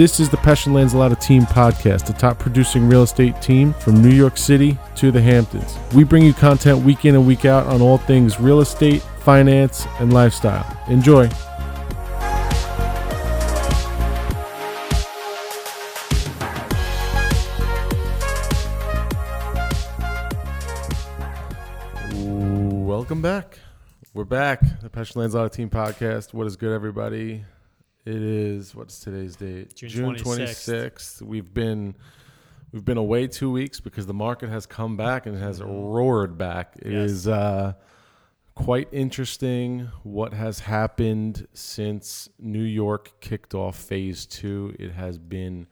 This is the Pesce lands Lanzillotta Team Podcast, the top producing real estate team from New York City to the Hamptons. We bring you content week in and week out on all things real estate, finance, and lifestyle. Enjoy. Welcome back. We're back. The Pesce lands Lanzillotta Team Podcast. What is good, everybody? It is what's today's date? June 26th. 26th. We've been we've been away two weeks because the market has come back and has roared back. It Yes. is uh, quite interesting what has happened since New York kicked off phase two. It has been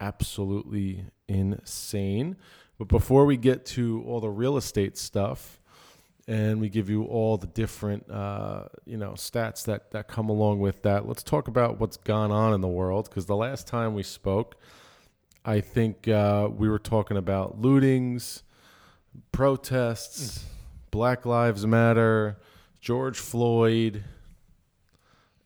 absolutely insane. But before we get to all the real estate stuff, and we give you all the different uh, you know stats that that come along with that. Let's talk about what's gone on in the world because the last time we spoke, I think uh, we were talking about lootings, protests, Black Lives Matter, George Floyd,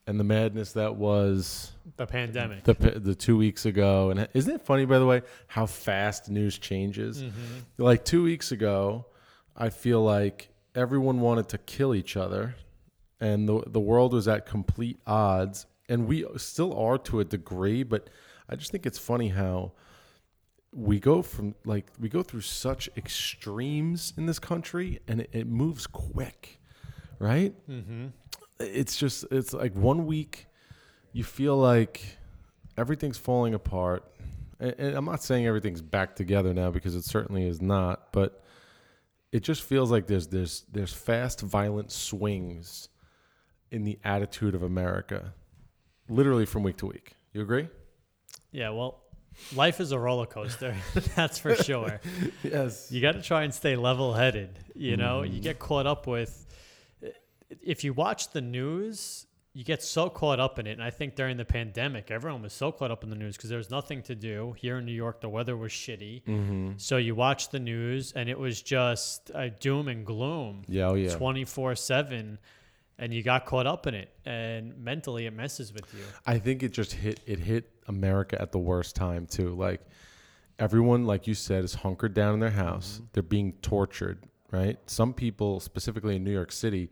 and the madness that was The pandemic. the the two weeks ago. And isn't it funny, by the way, how fast news changes? Mm-hmm. Like two weeks ago, I feel like everyone wanted to kill each other, and the the world was at complete odds, and we still are to a degree. But I just think it's funny how we go from like we go through such extremes in this country, and it, it moves quick, right? Mm-hmm. it's just it's like one week you feel like everything's falling apart and, and i'm not saying everything's back together now because it certainly is not but it just feels like there's there's there's fast violent swings in the attitude of america literally from week to week you agree Yeah, well, life is a roller coaster. that's for sure. yes You got to try and stay level headed. You know, Mm-hmm. you get caught up with, if you watch the news, you get so caught up in it. And I think during the pandemic, everyone was so caught up in the news because there was nothing to do. Here in New York, the weather was shitty. mm-hmm. So you watch the news and it was just uh, doom and gloom. yeah oh yeah 24 7 and you got caught up in it and mentally it messes with you I think it just hit it hit America at the worst time too. Like everyone, like you said, is hunkered down in their house. They're being tortured, right? Some people, specifically in New York City,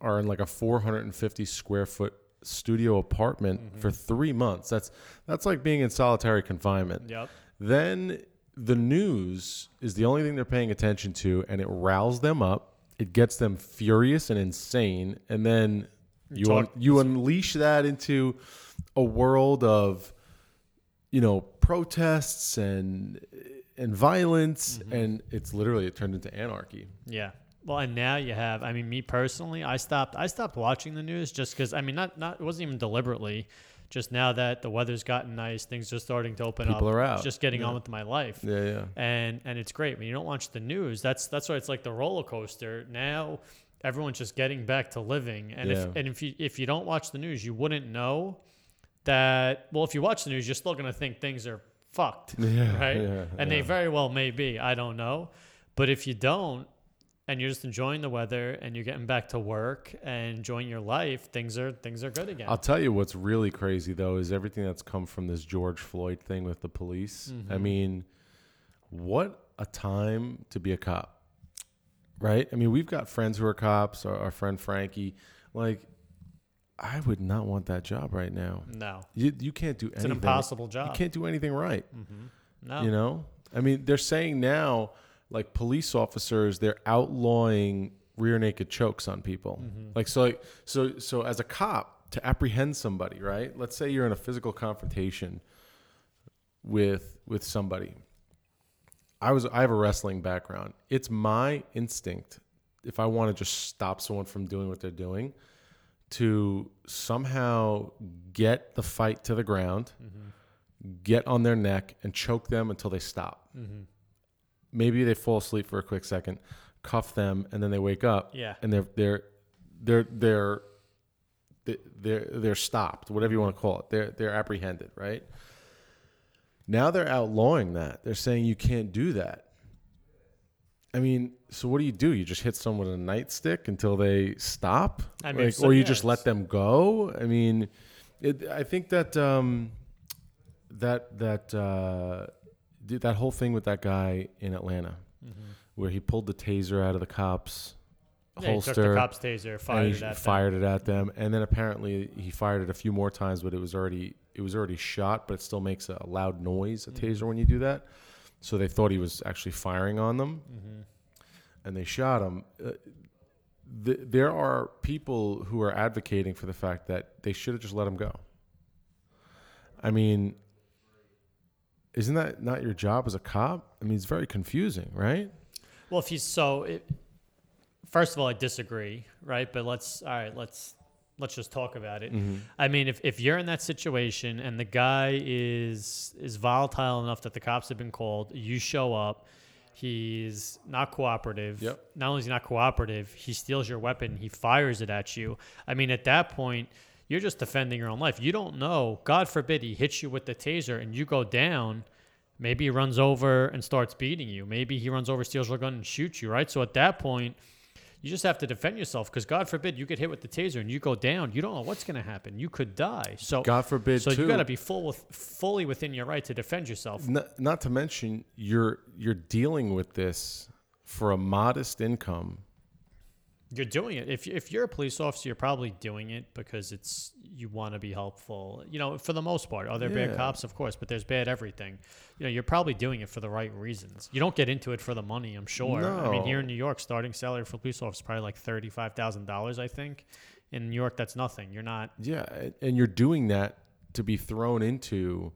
are in like a 450 square foot studio apartment mm-hmm. for three months. That's that's like being in solitary confinement. yep Then the news is the only thing they're paying attention to, and it riles them up. It gets them furious and insane, and then you un- you unleash that into a world of you know protests and and violence, mm-hmm. and it's literally it turned into anarchy. yeah well and now you have i mean me personally i stopped i stopped watching the news just because i mean not not it wasn't even deliberately just now that the weather's gotten nice things are starting to open People up are out. just getting Yeah. on with my life Yeah, yeah. and and it's great when you don't watch the news that's that's why it's like the roller coaster now everyone's just getting back to living and Yeah. if and if you if you don't watch the news you wouldn't know that well if you watch the news you're still going to think things are fucked Yeah, right yeah, and they very well may be i don't know but if you don't and you're just enjoying the weather and you're getting back to work and enjoying your life things are things are good again I'll tell you what's really crazy though is everything that's come from this George Floyd thing with the police. I Mhm. mean, what a time to be a cop, right? I mean, we've got friends who are cops. Our, our friend Frankie, like, I would not want that job right now. no You you can't do it's anything. It's an impossible job. You can't do anything right. hmm no You know, I mean, they're saying now, like police officers, they're outlawing rear naked chokes on people. Mm-hmm. Like so, like so, so as a cop to apprehend somebody, right? Let's say you're in a physical confrontation with with somebody. I was I have a wrestling background. It's my instinct if I want to just stop someone from doing what they're doing to somehow get the fight to the ground, get on their neck and choke them until they stop. hmm Maybe they fall asleep for a quick second, cuff them, and then they wake up yeah and they're they're they're they're they're they're stopped, whatever you want to call it. They're they're apprehended, right? Now they're outlawing that. They're saying you can't do that. I mean, so what do you do? You just hit someone with a nightstick until they stop, I mean, Like, so- or you yeah, just let them go? I mean, it, I think that um, that that uh, th- that whole thing with that guy in Atlanta, where he pulled the taser out of the cops Yeah, he holster, took the cop's taser, fired it at them. fired it at them, and then apparently he fired it a few more times, but it was already it was already shot, but it still makes a loud noise, a Mm-hmm. taser, when you do that. So they thought he was actually firing on them, Mm-hmm. and they shot him. Uh, th- there are people who are advocating for the fact that they should have just let him go. I mean, isn't that not your job as a cop? I mean, it's very confusing, right? Well, if you so, it, first of all, I disagree, right? But let's all right, let's let's just talk about it. Mm-hmm. I mean, if, if you're in that situation and the guy is is volatile enough that the cops have been called, you show up. He's not cooperative. Yep. Not only is he not cooperative, he steals your weapon. He fires it at you. I mean, at that point, you're just defending your own life. You don't know. God forbid he hits you with the taser and you go down. Maybe he runs over and starts beating you. Maybe he runs over, steals your gun, and shoots you. Right. So at that point, you just have to defend yourself because God forbid you get hit with the taser and you go down. You don't know what's going to happen. You could die. So God forbid, So too. you got to be full with fully within your right to defend yourself. Not, not to mention you're you're dealing with this for a modest income. You're doing it. If if you're a police officer, you're probably doing it because it's you want to be helpful. You know, for the most part, oh, are there bad cops? Of course, but there's bad everything. You know, you're probably doing it for the right reasons. You don't get into it for the money. I'm sure. I mean, here in New York, starting salary for police officers is probably like thirty five thousand dollars. I think. In New York, that's nothing. You're not. Yeah, and you're doing that to be thrown into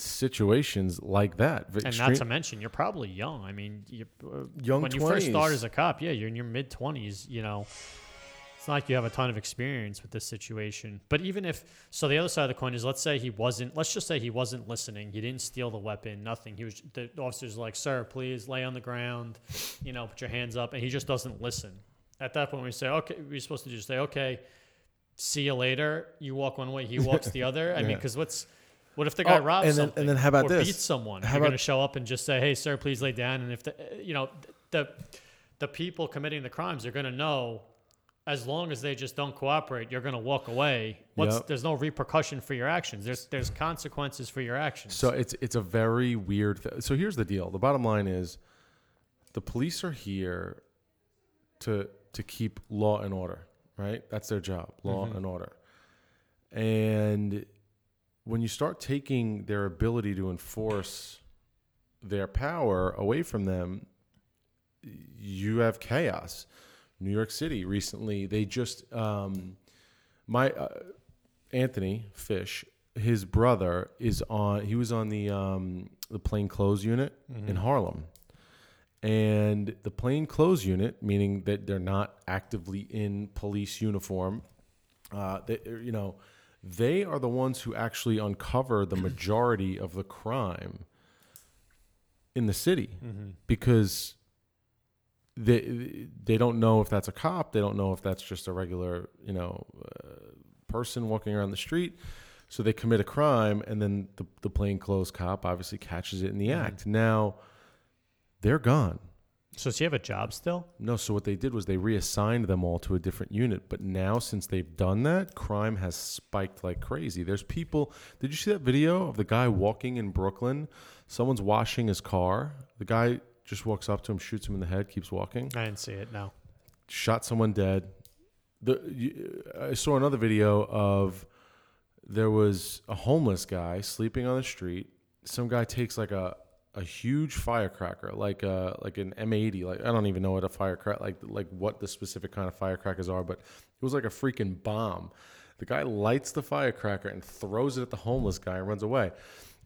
situations like that. And not to mention, you're probably young. I mean, you, uh, Young when you first start as a cop, yeah, you're in your mid 20s. You know, it's not like you have a ton of experience with this situation. But even if, so the other side of the coin is, let's say he wasn't. Let's just say he wasn't listening. He didn't steal the weapon. Nothing. He was. The officer's like, "Sir, please lay on the ground. You know, put your hands up." And he just doesn't listen. At that point, we say, "Okay," we're supposed to just say, "Okay." See you later. You walk one way, he walks the other. I mean, because what's what if the guy Oh, robs and then- and then how about or this? beats someone? How You're going to show up and just say, "Hey, sir, please lay down." And if the you know the the people committing the crimes are going to know, as long as they just don't cooperate, you're going to walk away. What's Yep. there's no repercussion for your actions. There's there's consequences for your actions. So it's it's a very weird. Th- so here's the deal. The bottom line is, the police are here to to keep law and order. Right, that's their job, law mm-hmm. and order. And when you start taking their ability to enforce their power away from them, you have chaos. New York City recently, they just um, my uh, Anthony Fish, his brother is on. He was on the um, the plain clothes unit in Harlem, and the plain clothes unit, meaning that they're not actively in police uniform. Uh, they, you know, they are the ones who actually uncover the majority of the crime in the city because they they don't know if that's a cop. They don't know if that's just a regular, you know, uh, person walking around the street. So they commit a crime, and then the the plainclothes cop obviously catches it in the act. Now they're gone. So does he have a job still? No, so what they did was they reassigned them all to a different unit. But now, since they've done that, crime has spiked like crazy. There's people. Did you see that video of the guy walking in Brooklyn? Someone's washing his car. The guy just walks up to him, shoots him in the head, keeps walking. I didn't see it. No. Shot someone dead. The you, I saw another video of there was a homeless guy sleeping on the street. Some guy takes like a a huge firecracker, like a like an M80. Like I don't even know what a firecracker like like what the specific kind of firecrackers are, but it was like a freaking bomb. The guy lights the firecracker and throws it at the homeless guy and runs away.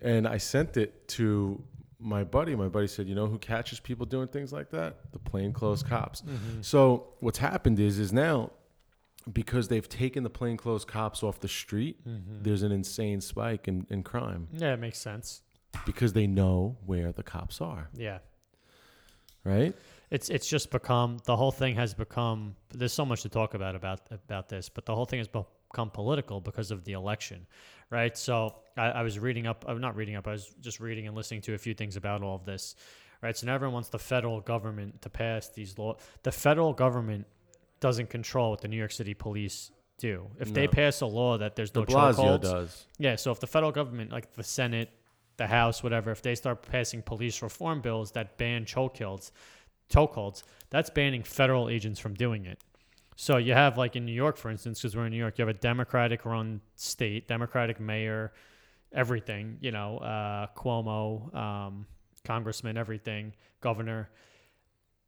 And I sent it to my buddy. My buddy said, "You know who catches people doing things like that? The plainclothes cops." Mm-hmm. So what's happened is is now because they've taken the plainclothes cops off the street, mm-hmm. there's an insane spike in, in crime Yeah, it makes sense. Because they know where the cops are, Yeah. right? It's it's just become the whole thing has become. There's so much to talk about about about this, but the whole thing has become political because of the election, right? So I, I was reading up. I'm not reading up. I was just reading and listening to a few things about all of this, right? So now everyone wants the federal government to pass these laws. The federal government doesn't control what the New York City police do. If they pass a law that there's no Blasio chokeholds, does. yeah. So if the federal government, like the Senate, the House, whatever, if they start passing police reform bills that ban chokeholds, chokeholds, that's banning federal agents from doing it. So you have like in New York, for instance, because we're in New York, you have a Democratic-run state, Democratic mayor, everything. You know, uh, Cuomo, um, congressman, everything, governor.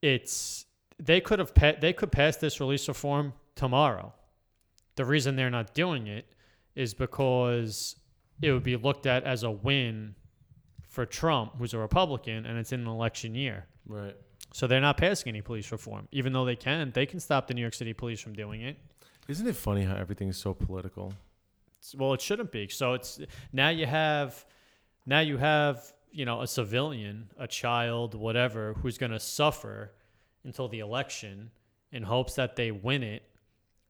It's they could have pa- they could pass this release reform tomorrow. The reason they're not doing it is because it would be looked at as a win for Trump, who's a Republican, and it's in an election year. Right. So they're not passing any police reform, even though they can. They can stop the New York City police from doing it. Isn't it funny how everything is so political? It's- well, it shouldn't be. So it's now you have now you have you know a civilian, a child, whatever, who's going to suffer until the election in hopes that they win it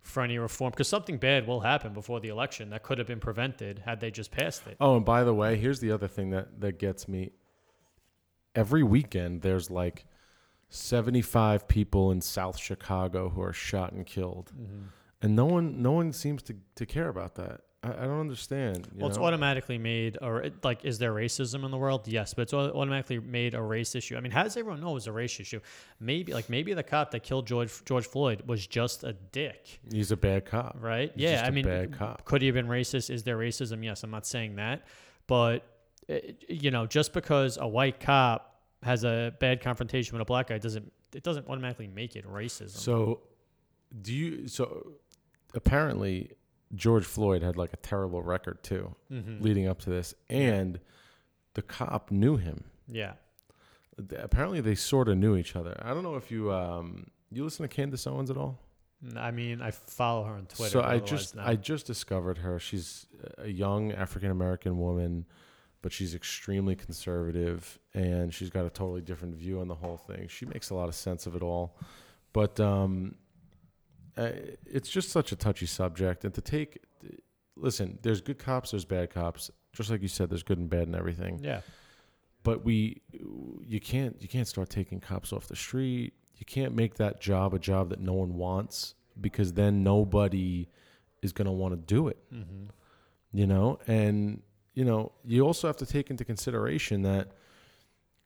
for any reform because something bad will happen before the election that could have been prevented had they just passed it. Oh, and by the way, here's the other thing that that gets me. Every weekend, there's like 75 people in South Chicago who are shot and killed, mm-hmm. and no one, no one seems to to care about that. I, I don't understand. Well, it's know? automatically made, or it, like, is there racism in the world? Yes, but it's automatically made a race issue. I mean, how does everyone know it was a race issue? Maybe, like, maybe the cop that killed George George Floyd was just a dick, He's a bad cop. right? He's yeah, I a mean, bad cop. could he have been racist? Is there racism? Yes, I'm not saying that, but uh, you know, just because a white cop has a bad confrontation with a black guy doesn't it doesn't automatically make it racism. So, do you? So, apparently, George Floyd had like a terrible record too, Mhm. leading up to this, and the cop knew him. yeah, Apparently, they sort of knew each other. I don't know if you um you listen to Candace Owens at all. I mean, I follow her on Twitter. so I just. I just discovered her. She's a young African American woman, but she's extremely conservative and she's got a totally different view on the whole thing. She makes a lot of sense of it all, but um, uh, it's just such a touchy subject. And to take, listen, there's good cops, there's bad cops. Just like you said, there's good and bad and everything yeah. but we you can't you can't start taking cops off the street you can't make that job a job that no one wants because then nobody is going to want to do it Mm-hmm. you know and you know you also have to take into consideration that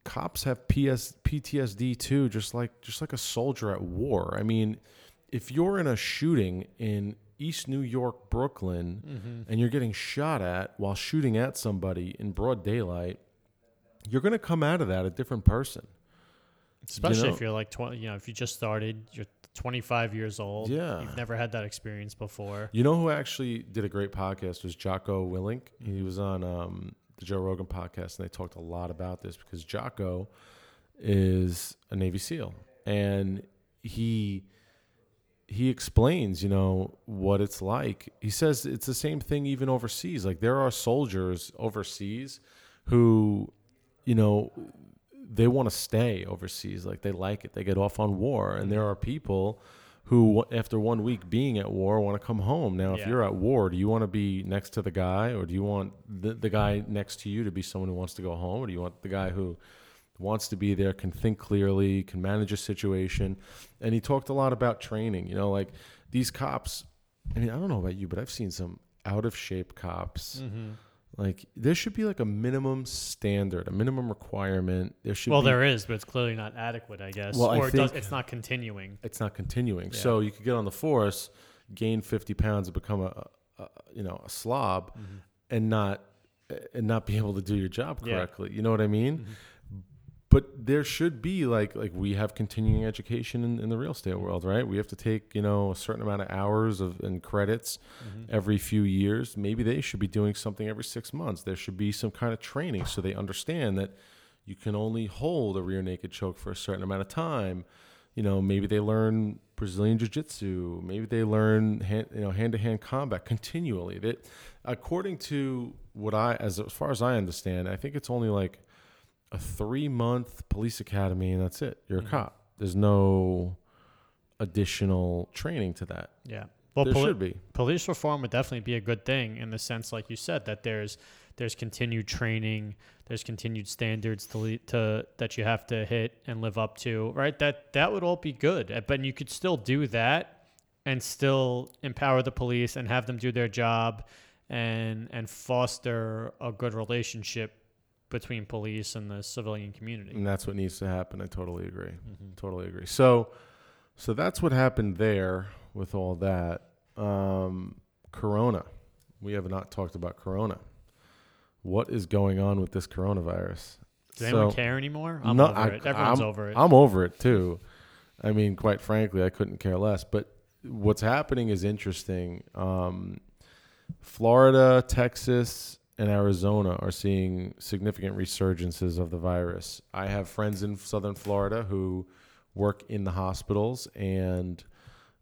cops have PS, PTSD too just like just like a soldier at war i mean if you're in a shooting in East New York, Brooklyn, Mm-hmm. and you're getting shot at while shooting at somebody in broad daylight, you're going to come out of that a different person. Especially know- if you're like 20, you know, if you just started, you're 25 years old. Yeah. You've never had that experience before. You know who actually did a great podcast was Jocko Willink. He was on um, the Joe Rogan podcast, and they talked a lot about this because Jocko is a Navy SEAL, and he he explains, you know, what it's like. He says it's the same thing even overseas. Like there are soldiers overseas who, you know, they want to stay overseas. Like they like it. They get off on war, and there are people who, after one week being at war, want to come home. Now, if Yeah. you're at war, do you want to be next to the guy, or do you want the, the guy next to you to be someone who wants to go home, or do you want the guy who wants to be there, can think clearly, can manage a situation? And he talked a lot about training. You know, like these cops. I mean, I don't know about you, but I've seen some out of shape cops. Mm-hmm. Like there should be like a minimum standard, a minimum requirement. There should Well, be, there is, but it's clearly not adequate, I guess. Well, I or it does, it's not continuing. it's not continuing. Yeah. So you could get on the force, gain 50 pounds and become a, a you know, a slob and not and not be able to do your job Yeah. correctly. You know what I mean? Mhm. But there should be like like we have continuing education in, in the real estate world, right? We have to take, you know, a certain amount of hours of and credits Mhm. every few years. Maybe they should be doing something every six months. There should be some kind of training so they understand that you can only hold a rear naked choke for a certain amount of time. You know, maybe they learn Brazilian Jiu Jitsu. Maybe they learn hand, you know hand to hand combat continually. That, according to what I, as as far as I understand, I think it's only like a three month police academy, and that's it. You're a cop. There's no additional training to that. Yeah. Well, there poli- should be. police reform would definitely be a good thing in the sense, like you said, that there's there's continued training, there's continued standards to le- to that you have to hit and live up to, right? That that would all be good, Uh, but you could still do that and still empower the police and have them do their job and and foster a good relationship between police and the civilian community. And that's what needs to happen. I totally agree. Mm-hmm. Totally agree. So, so that's what happened there with all that. Um, corona. We have not talked about Corona. What is going on with this coronavirus? Does anyone care anymore? I'm No, over I- it. Everyone's I'm- over it. I'm over it too. I mean, quite frankly, I couldn't care less. But what's happening is interesting. Um, Florida, Texas, and Arizona are seeing significant resurgences of the virus. I have friends in Southern Florida who work in the hospitals, and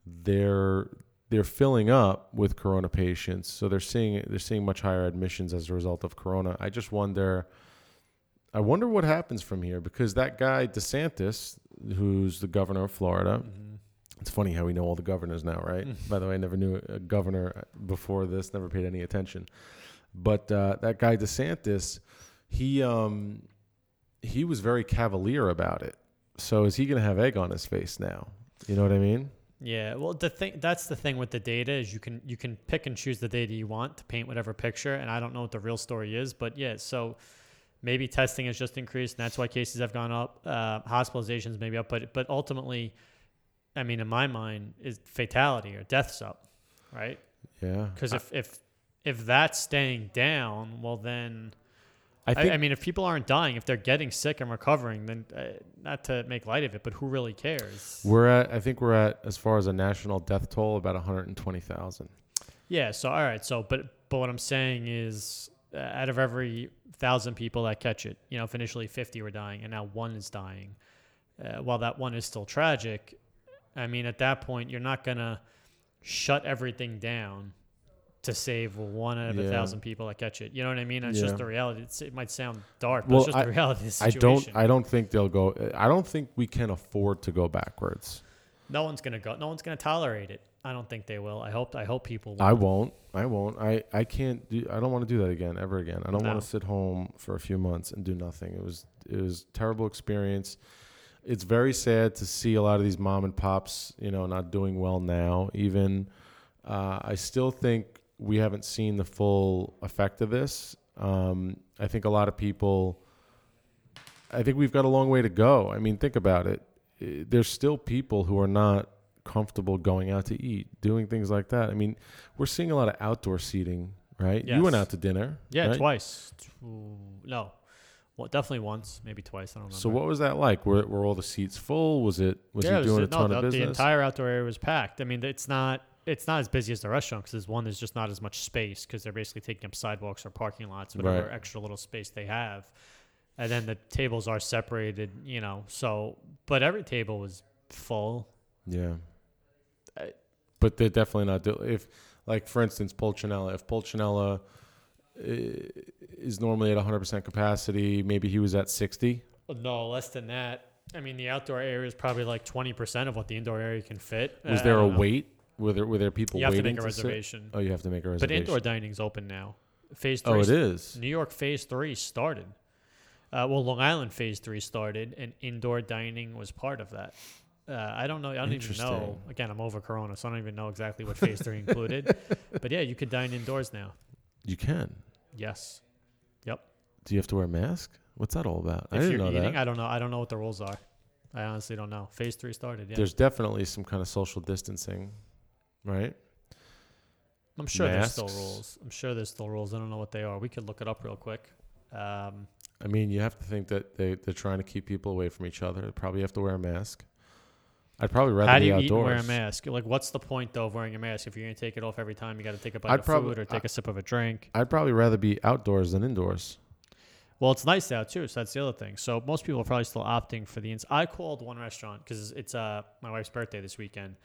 they're they're filling up with corona patients. So they're seeing they're seeing much higher admissions as a result of corona. I just wonder. I wonder what happens from here because that guy DeSantis, who's the governor of Florida, Mhm. it's funny how we know all the governors now, right? Mm. By the way, I never knew a governor before this, never paid any attention. But uh, that guy DeSantis, he um, he was very cavalier about it. So is he going to have egg on his face now? You know what I mean? Yeah, well, the thing that's the thing with the data is you can you can pick and choose the data you want to paint whatever picture, and I don't know what the real story is, but yeah, so maybe testing has just increased, and that's why cases have gone up, uh, hospitalizations maybe up, but but ultimately, I mean, in my mind, is fatality or deaths up, right? Yeah. Because if if if that's staying down, well then. I I, I mean, if people aren't dying, if they're getting sick and recovering, then uh, not to make light of it, but who really cares? we're at. I think we're at as far as a national death toll about 120,000. Yeah. So all right. So but but what I'm saying is, uh, out of every thousand people that catch it, you know, if initially 50 were dying and now one is dying, uh, while that one is still tragic, I mean, at that point, you're not gonna shut everything down to save one out of a thousand people that catch it. You know what I mean? It's Yeah. just the reality. It's, it might sound dark, but Well, it's just I- the reality of the I don't. I don't think they'll go. I don't think we can afford to go backwards. no one's gonna go. No one's gonna tolerate it. I don't think they will. I hope. I hope people. Will. I won't. I won't. I, I can't do I don't want to do that again ever again. I don't No. want to sit home for a few months and do nothing. It was it was a terrible experience. It's very sad to see a lot of these mom and pops, you know, not doing well now. Even uh, I still think we haven't seen the full effect of this. Um, I think a lot of people I think we've got a long way to go. I mean, think about it. There's still people who are not comfortable going out to eat, doing things like that. I mean, we're seeing a lot of outdoor seating, right? You went out to dinner. Yeah, right? twice. No, well, definitely once, maybe twice. I don't remember. So what was that like? Were, were all the seats full? Was it was yeah, he it was- doing a no, ton the, of the entire outdoor area was packed. I mean, it's not it's not as busy as the restaurant because there's one there's just not as much space because they're basically taking up sidewalks or parking lots, whatever Right. extra little space they have, and then the tables are separated. You know, so but every table was full. yeah. I- but they're definitely not do if like for instance Pulcinella, if Pulcinella uh, is normally at 100% capacity, maybe he was at 60. No, less than that. I mean, the outdoor area is probably like twenty percent of what the indoor area can fit. Was there a know. wait? Were there were there people You have to waiting make a sit? reservation. Oh, you have to make a reservation. But reservation. indoor dining's open now. Phase three. oh, it is. New York Phase Three started. Uh, well, Long Island Phase Three started, and indoor dining was part of that. Uh, I don't know. I don't even know. Interesting. Again, I'm over Corona, so I don't even know exactly what Phase Three included. But yeah, you could dine indoors now. You can. Yes. Yep. Do you have to wear a mask? What's that all about? I If didn't you're know eating, that. I don't know. I don't know what the rules are. I honestly don't know. Phase Three started. Yeah. There's definitely some kind of social distancing, right? I'm sure there's still rules. I'm sure there's still rules. I don't know what they are. We could look it up real quick. Um, I mean, you have to think that they they're trying to keep people away from each other. They probably have to wear a mask. I'd probably rather How do be you eat and outdoors. wear a mask? Like, what's the point though of wearing a mask if you're gonna take it off every time? You got to take a bite I'd of food or take a sip of a drink. I'd probably rather be outdoors than indoors. Well, it's nice out too, so that's the other thing. So most people are probably still opting for the ins. I called one restaurant because it's uh my wife's birthday this weekend.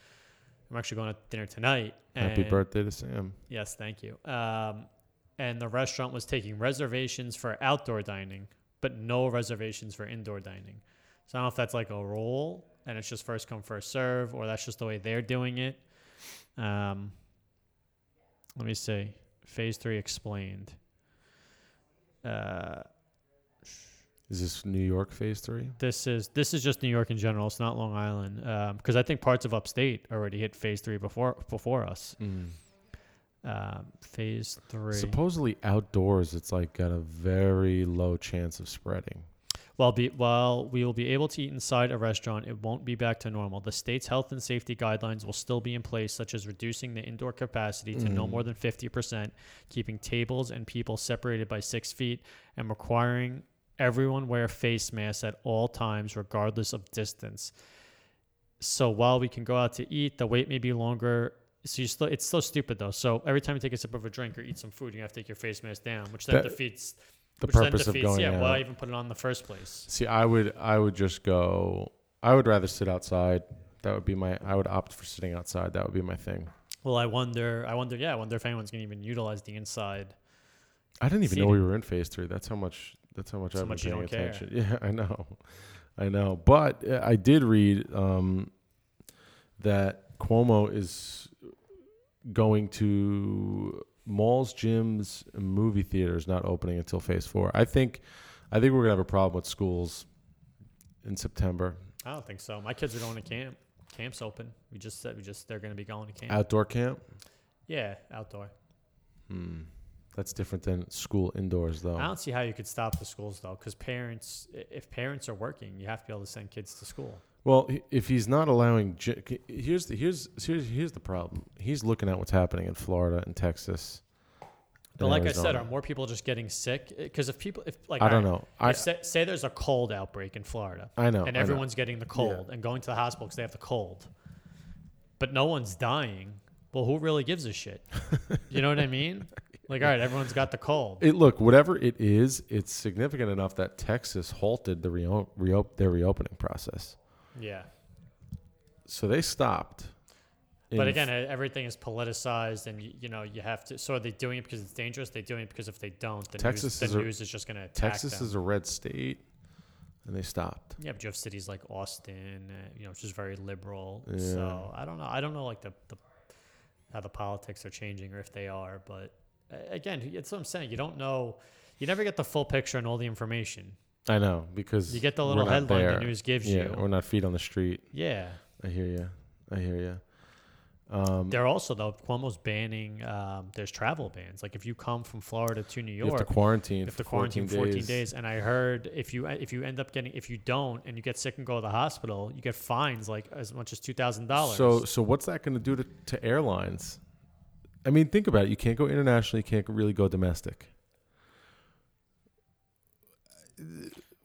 I'm actually going to dinner tonight. Happy birthday to Sam. Yes, thank you. Um, and the restaurant was taking reservations for outdoor dining, but no reservations for indoor dining. So I don't know if that's like a rule and it's just first come first serve, or that's just the way they're doing it. Um, let me see. Phase three explained. Uh, Is this New York phase three? This is this is just New York in general. It's not Long Island because I think parts of upstate already hit phase three before before us. Um, phase three. Supposedly outdoors, it's like got a very low chance of spreading. While, be, while we will be able to eat inside a restaurant, it won't be back to normal. The state's health and safety guidelines will still be in place, such as reducing the indoor capacity to no Mm. more than 50%, keeping tables and people separated by six feet, and requiring everyone wear face masks at all times, regardless of distance. So while we can go out to eat, the wait may be longer. So you still, it's so stupid though. So every time you take a sip of a drink or eat some food, you have to take your face mask down, which then That- defeats The which purpose of defeats- going yeah, out. why even put it on in the first place? See, I would, I would just go. I would rather sit outside. That would be my. I would opt for sitting outside. That would be my thing. Well, I wonder. I wonder. Yeah, I wonder if anyone's going to even utilize the inside. I didn't even know we were in phase three. That's how much. That's how much So I've much been you paying don't care. attention. Yeah, I know, I know. But uh, I did read um, that Cuomo is going to malls, gyms, and movie theaters not opening until phase four. I think. I think we're gonna have a problem with schools in September. I don't think so. My kids are going to camp. Camp's open. We just said we just they're going to be going to camp. Outdoor camp. yeah, outdoor. Hmm. That's different than school indoors, though. I don't see how you could stop the schools though, because parents, if parents are working, you have to be able to send kids to school. Well, if he's not allowing, here's the here's here's here's the problem. He's looking at what's happening in Florida and Texas. But and like I said, are more people just getting sick? Because if people, if like I don't alright, know. I say, say there's a cold outbreak in Florida, I know. and I know. everyone's getting the cold and going to the hospital because they have the cold, but no one's dying. Well, who really gives a shit? You know what I mean? Like, all right, everyone's got the cold. It look whatever it is, it's significant enough that Texas halted the reo- reop- their reopening process. Yeah. So they stopped. But again, everything is politicized, and you, you know you have to. So are they doing it because it's dangerous? They're doing it because if they don't, the Texas news, is the a- news is just going to attack Texas them. is a red state, and they stopped. yeah, but you have cities like Austin, uh, you know, which is very liberal. Yeah. So I don't know. I don't know like the, the how the politics are changing or if they are. But again, it's what I'm saying. You don't know. You never get the full picture and all the information. I know because You get the little headline there. the news gives Yeah, you. we're not feet on the street. Yeah. I hear you. I hear you. Um, They're also though Cuomo's banning. Um, there's travel bans. Like if you come from Florida to New you York, have to quarantine. You have to quarantine 14 days. days. And I heard if you if you end up getting if you don't and you get sick and go to the hospital, you get fines like as much as two thousand dollars. So, so what's that going to do to, to airlines? I mean, think about it. You can't go internationally. You can't really go domestic. Uh,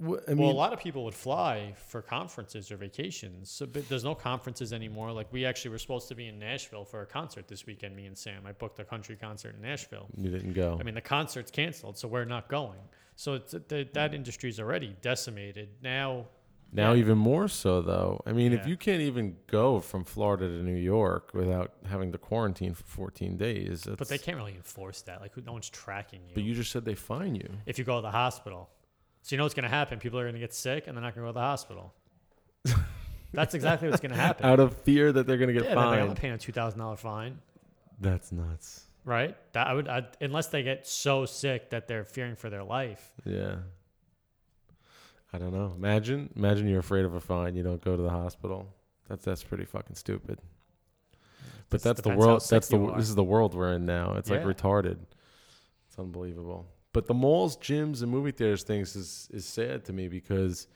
I mean, well, a lot of people would fly for conferences or vacations. So but there's no conferences anymore. Like we actually were supposed to be in Nashville for a concert this weekend. Me and Sam. I booked a country concert in Nashville. you didn't go. I mean, the concert's canceled, so we're not going. So it's, the, that industry is already decimated. Now, now yeah. even more so, though. I mean, if you can't even go from Florida to New York without having to quarantine for 14 days, but they can't really enforce that. Like, no one's tracking you. But you just said they fine you. if you go to the hospital. So you know what's going to happen. People are going to get sick and they're not going to go to the hospital. That's exactly what's going to happen. Out of fear that they're going to get yeah, I'm fined. not paying a two thousand dollar fine, That's nuts. right? That I would, i unless they get so sick that they're fearing for their life. Yeah. I don't know. Imagine, imagine you're afraid of a fine. You don't go to the hospital. That's that's pretty fucking stupid. But that's the world. That's the are. this is the world we're in now. It's Yeah. like retarded. It's unbelievable. But the malls, gyms, and movie theaters things is is sad to me because,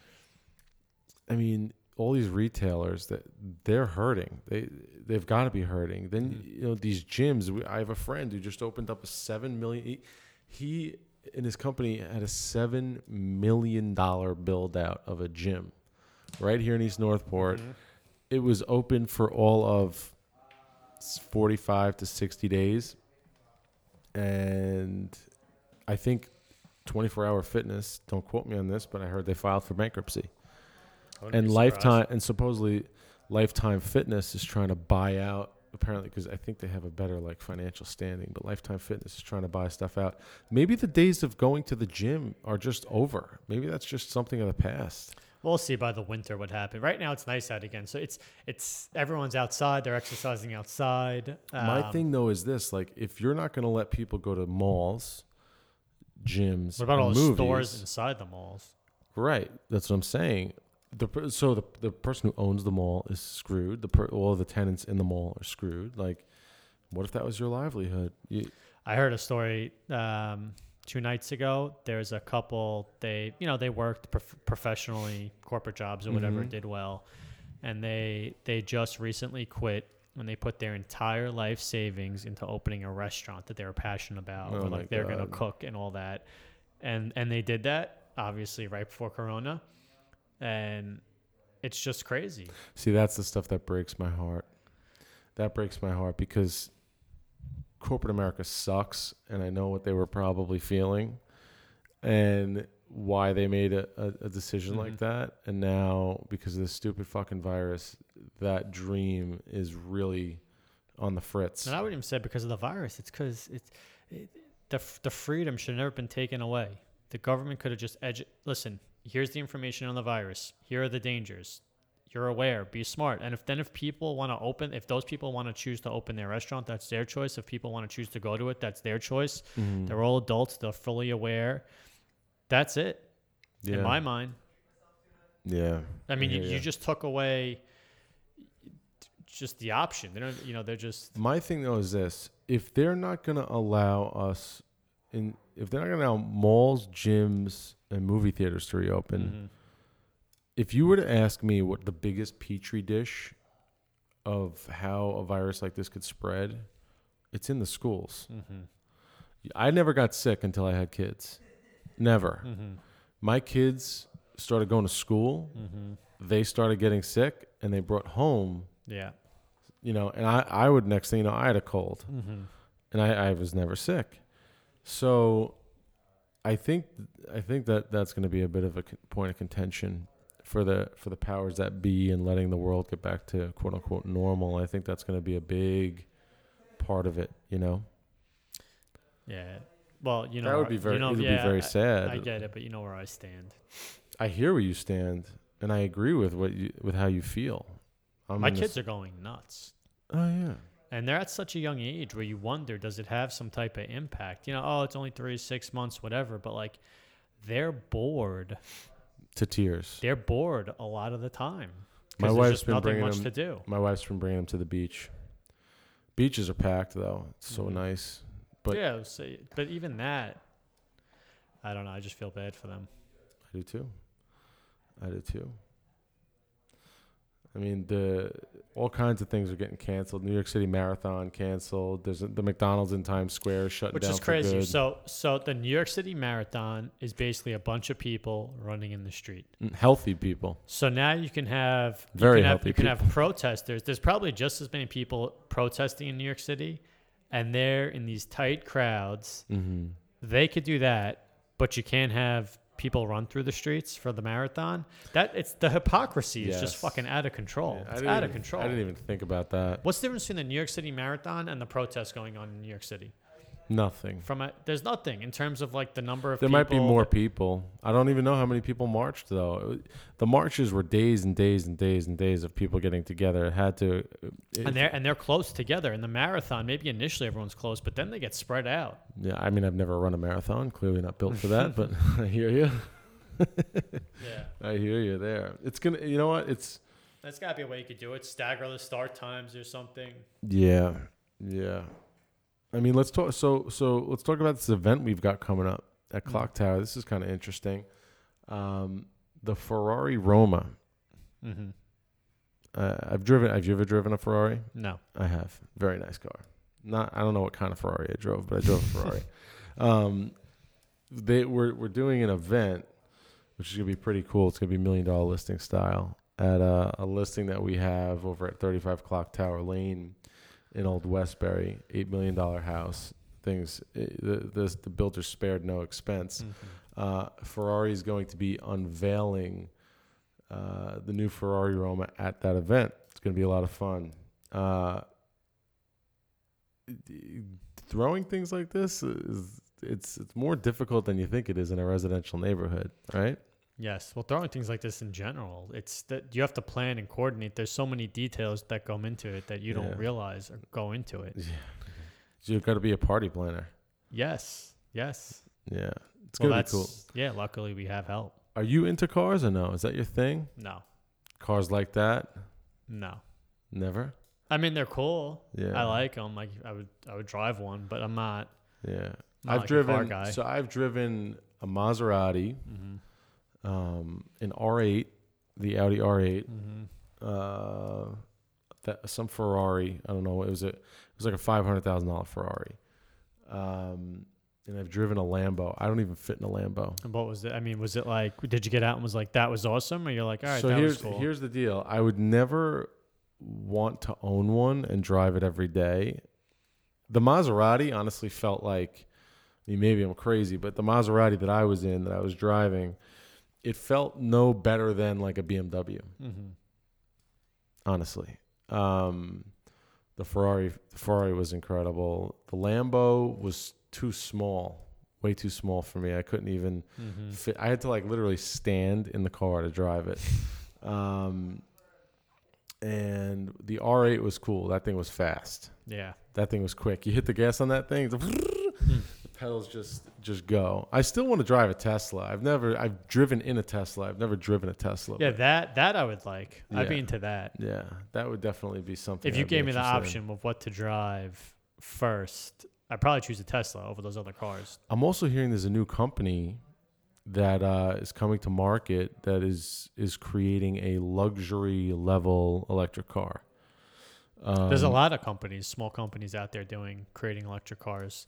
I mean, all these retailers that they're hurting. They they've got to be hurting. Then Mhm. you know these gyms. I have a friend who just opened up a seven million. He, he in his company had a seven million dollar build out of a gym right here in East Northport. Mhm. It was open for all of 45 to 60 days. And I think 24 Hour Fitness, don't quote me on this, but I heard they filed for bankruptcy. And Lifetime, and supposedly Lifetime Fitness is trying to buy out, apparently, because I think they have a better like financial standing, but Lifetime Fitness is trying to buy stuff out. Maybe the days of going to the gym are just over. Maybe that's just something of the past. We'll see by the winter what happened. Right now it's nice out again, so it's it's everyone's outside. They're exercising outside. My Um, thing though is this: like, if you're not going to let people go to malls, gyms, What about all the movies, stores inside the malls? Right. That's what I'm saying. The so the the person who owns the mall is screwed. The per, all the tenants in the mall are screwed. Like, what if that was your livelihood? You, I heard a story um, two nights ago. There's a couple. They, you know, they worked prof- professionally, corporate jobs or whatever, Mhm. did well, and they they just recently quit when they put their entire life savings into opening a restaurant that they were passionate about, Oh like they're gonna cook and all that, and and they did that obviously right before Corona, and it's just crazy. see, that's the stuff that breaks my heart. That breaks my heart because corporate America sucks, and I know what they were probably feeling, and why they made a, a, a decision like Mhm. that. And now, because of this stupid fucking virus, that dream is really on the fritz. And I wouldn't even say because of the virus, it's because it's it, the f- the freedom should have never been taken away. The government could have just edu- listen. Here's the information on the virus. Here are the dangers. You're aware. Be smart. And if then if people want to open, if those people want to choose to open their restaurant, that's their choice. If people want to choose to go to it, that's their choice. Mhm. They're all adults. They're fully aware. That's it yeah. in my mind. yeah. I mean, you, hear you just took away just the option. They don't. You know, they're just. My thing though is this: if they're not going to allow us in, if they're not going to allow malls, gyms, and movie theaters to reopen, Mhm. if you were to ask me what the biggest petri dish of how a virus like this could spread, it's in the schools. Mhm. I never got sick until I had kids. Never. Mhm. My kids started going to school. Mhm. They started getting sick, and they brought home. Yeah. You know, and I, I would next thing you know, I had a cold. Mm-hmm. and I, I was never sick. So I think I think that that's going to be a bit of a point of contention for the for the powers that be and letting the world get back to quote unquote normal. I think that's going to be a big part of it. You know, Yeah. Well, you know, that would be very You know, would yeah, be very I- sad. I, get it, but you know where I stand. I hear where you stand, and I agree with what you with how you feel. I'm My kids this- are going nuts, Oh yeah. And they're at such a young age where you wonder, does it have some type of impact? You know, oh, it's only three, six months, whatever. But like, they're bored. To tears. They're bored a lot of the time. My wife's just been bringing much them- to do. My wife's been bringing them to the beach. Beaches are packed though. It's so Mhm. nice. But- yeah, so, but even that, I don't know. I just feel bad for them. I do too. I do too. I mean, the all kinds of things are getting canceled. New York City Marathon canceled. There's a, the McDonald's in Times Square which down is for crazy. So, so the New York City Marathon is basically a bunch of people running in the street. Mm, Healthy people. So now you can have you Very can have, healthy you can have protesters. There's probably just as many people protesting in New York City, and they're in these tight crowds. Mm-hmm. They could do that, but you can't have people run through the streets for the marathon. That it's the hypocrisy is just fucking out of control. I it's out of even- control. I didn't even think about that. What's the difference between the New York City Marathon and the protests going on in New York City? Nothing. From a, there's nothing in terms of like the number of There might be more that- people. I don't even know how many people marched though. The marches were days and days and days and days of people getting together. It had to. It, and they're and they're close together. In the marathon, maybe initially everyone's close, but then they get spread out. yeah, I mean, I've never run a marathon. Clearly not built for that, but I hear you. Yeah. I hear you there. It's gonna. You know what? It's That's got to be a way you could do it. Stagger the start times or something. Yeah, yeah. I mean, let's talk. So, so let's talk about this event we've got coming up at Mm. Clock Tower. This is kind of interesting. Um, the Ferrari Roma. Mm-hmm. Uh, I've driven. Have you ever driven a Ferrari? No. I have. Very nice car. Not. I don't know what kind of Ferrari I drove, but I drove a Ferrari. um, they we're we're doing an event, which is gonna be pretty cool. It's gonna be million dollar listing style at a, a listing that we have over at 35 Clock Tower Lane in Old Westbury, eight million dollar house. Things eh, the the, the builder spared no expense. Uh, Ferrari is going to be unveiling uh, the new Ferrari Roma at that event. It's going to be a lot of fun. Uh, throwing things like this is it's it's more difficult than you think it is in a residential neighborhood, right? Yes. Well, throwing things like this in general, it's that you have to plan and coordinate. There's so many details that go into it that you Yeah. don't realize or go into it. So you've got to be a party planner. Yes. Yes. Yeah, it's well, gonna be cool. yeah. Luckily, we have help. Are you into cars or no? Is that your thing? No, Cars like that? no. Never. I mean, they're cool. Yeah. I like them. Like I would, I would drive one, but I'm not. Yeah. not I've like driven. a car guy. So I've driven a Maserati, hmm um, an R8, the Audi R8, hmm uh, that some Ferrari. I don't know. It was a. It was like a five hundred thousand dollar Ferrari. Um, and I've driven a Lambo. I don't even fit in a Lambo. And what was it? I mean, was it like? Did you get out and was like that was awesome, or you're like, all right, so that here's was cool. here's the deal. I would never want to own one and drive it every day. The Maserati honestly felt like I mean maybe I'm crazy, but the Maserati that I was in that I was driving, it felt no better than like a BMW, hmm honestly. Um the Ferrari the Ferrari was incredible. The Lambo was too small. Way too small for me. I couldn't even hmm fit. I had to like literally stand in the car to drive it. Um, and the R8 was cool. That thing was fast. Yeah. That thing was quick. You hit the gas on that thing, the pedals just just go. I still want to drive a Tesla. I've never. I've driven in a Tesla. I've never driven a Tesla. Yeah, that that I would like. I'd Yeah. be into that. yeah, that would definitely be something. If you I'd gave me the interested in. option of what to drive first, I'd probably choose a Tesla over those other cars. I'm also hearing there's a new company that uh, is coming to market that is is creating a luxury level electric car. Um, There's a lot of companies, small companies out there doing creating electric cars.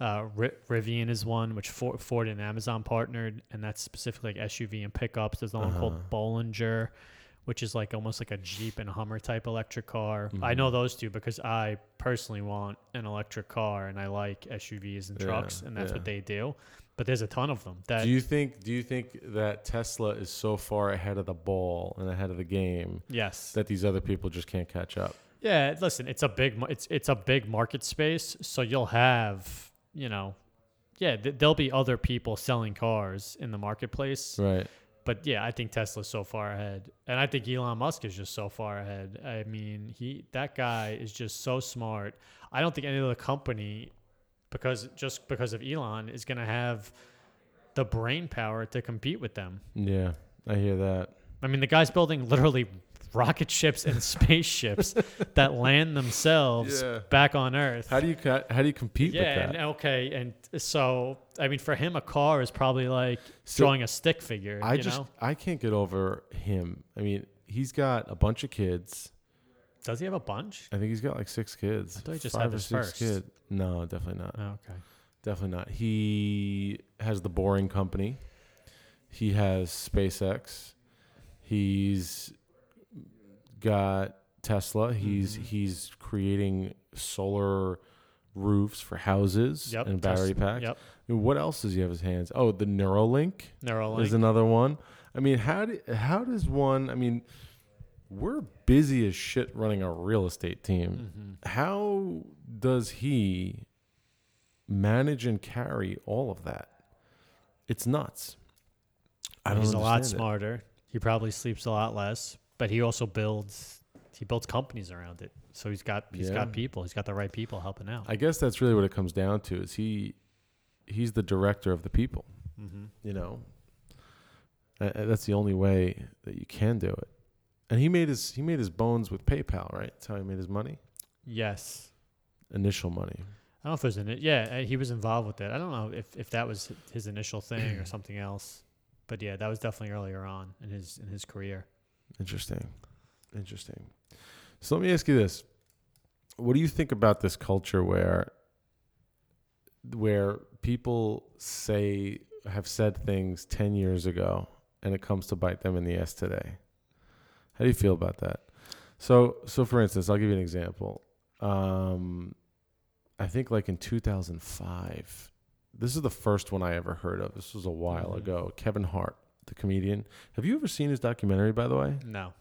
Uh, Ri- Rivian is one, which Ford, Ford and Amazon partnered, and that's specifically like SUV and pickups. There's the one Uh-huh. called Bollinger, which is like almost like a Jeep and Hummer type electric car. I know those two because I personally want an electric car, and I like SUVs and Yeah, trucks, and that's yeah. what they do. But there's a ton of them. That Do you think? Do you think that Tesla is so far ahead of the ball and ahead of the game yes, that these other people just can't catch up? Yeah, listen, it's a big it's it's a big market space, so you'll have, you know, yeah, th- there'll be other people selling cars in the marketplace. Right. But yeah, I think Tesla's so far ahead. And I think Elon Musk is just so far ahead. I mean, he that guy is just so smart. I don't think any other company because just because of Elon is going to have the brain power to compete with them. Yeah, I hear that. I mean, the guy's building literally rocket ships and spaceships that land themselves Yeah. back on Earth. How do you co- how do you compete yeah, with and that? okay, and so I mean, for him, a car is probably like So, drawing a stick figure. I you just know? I can't get over him. I mean, he's got a bunch of kids. does he have a bunch? I think he's got like six kids. I thought he just Five had or his six first. kids. No, definitely not. Oh, okay. Definitely not. He has the Boring Company. He has SpaceX. He's got Tesla. He's Mhm. he's creating solar roofs for houses Yep. and battery Tesla- packs. Yep. I mean, what else does he have his hands? Oh, the Neuralink Neuralink. is another one. I mean, how do, how does one? I mean, we're busy as shit running a real estate team Mhm. how does he manage and carry all of that? It's nuts. I don't He's a lot understand it. smarter. He probably sleeps a lot less, but he also builds. He builds companies around it. So he's got he's Yeah. got people. He's got the right people helping out. I guess that's really what it comes down to. Is he he's the director of the people? mm-hmm. You know, Uh, that's the only way that you can do it. And he made his he made his bones with PayPal, right? That's how he made his money, Yes. initial money. I don't know if it was in it. Yeah, uh, he was involved with it. I don't know if, if that was his initial thing or something else. But yeah, that was definitely earlier on in his in his career. Interesting. Interesting. So let me ask you this. What do you think about this culture where where people say have said things 10 years ago and it comes to bite them in the ass today? How do you feel about that? So so for instance, I'll give you an example. Um I think like in 2005. This is the first one I ever heard of. This was a while Mhm. ago. Kevin Hart, the comedian. Have you ever seen his documentary by the way? No.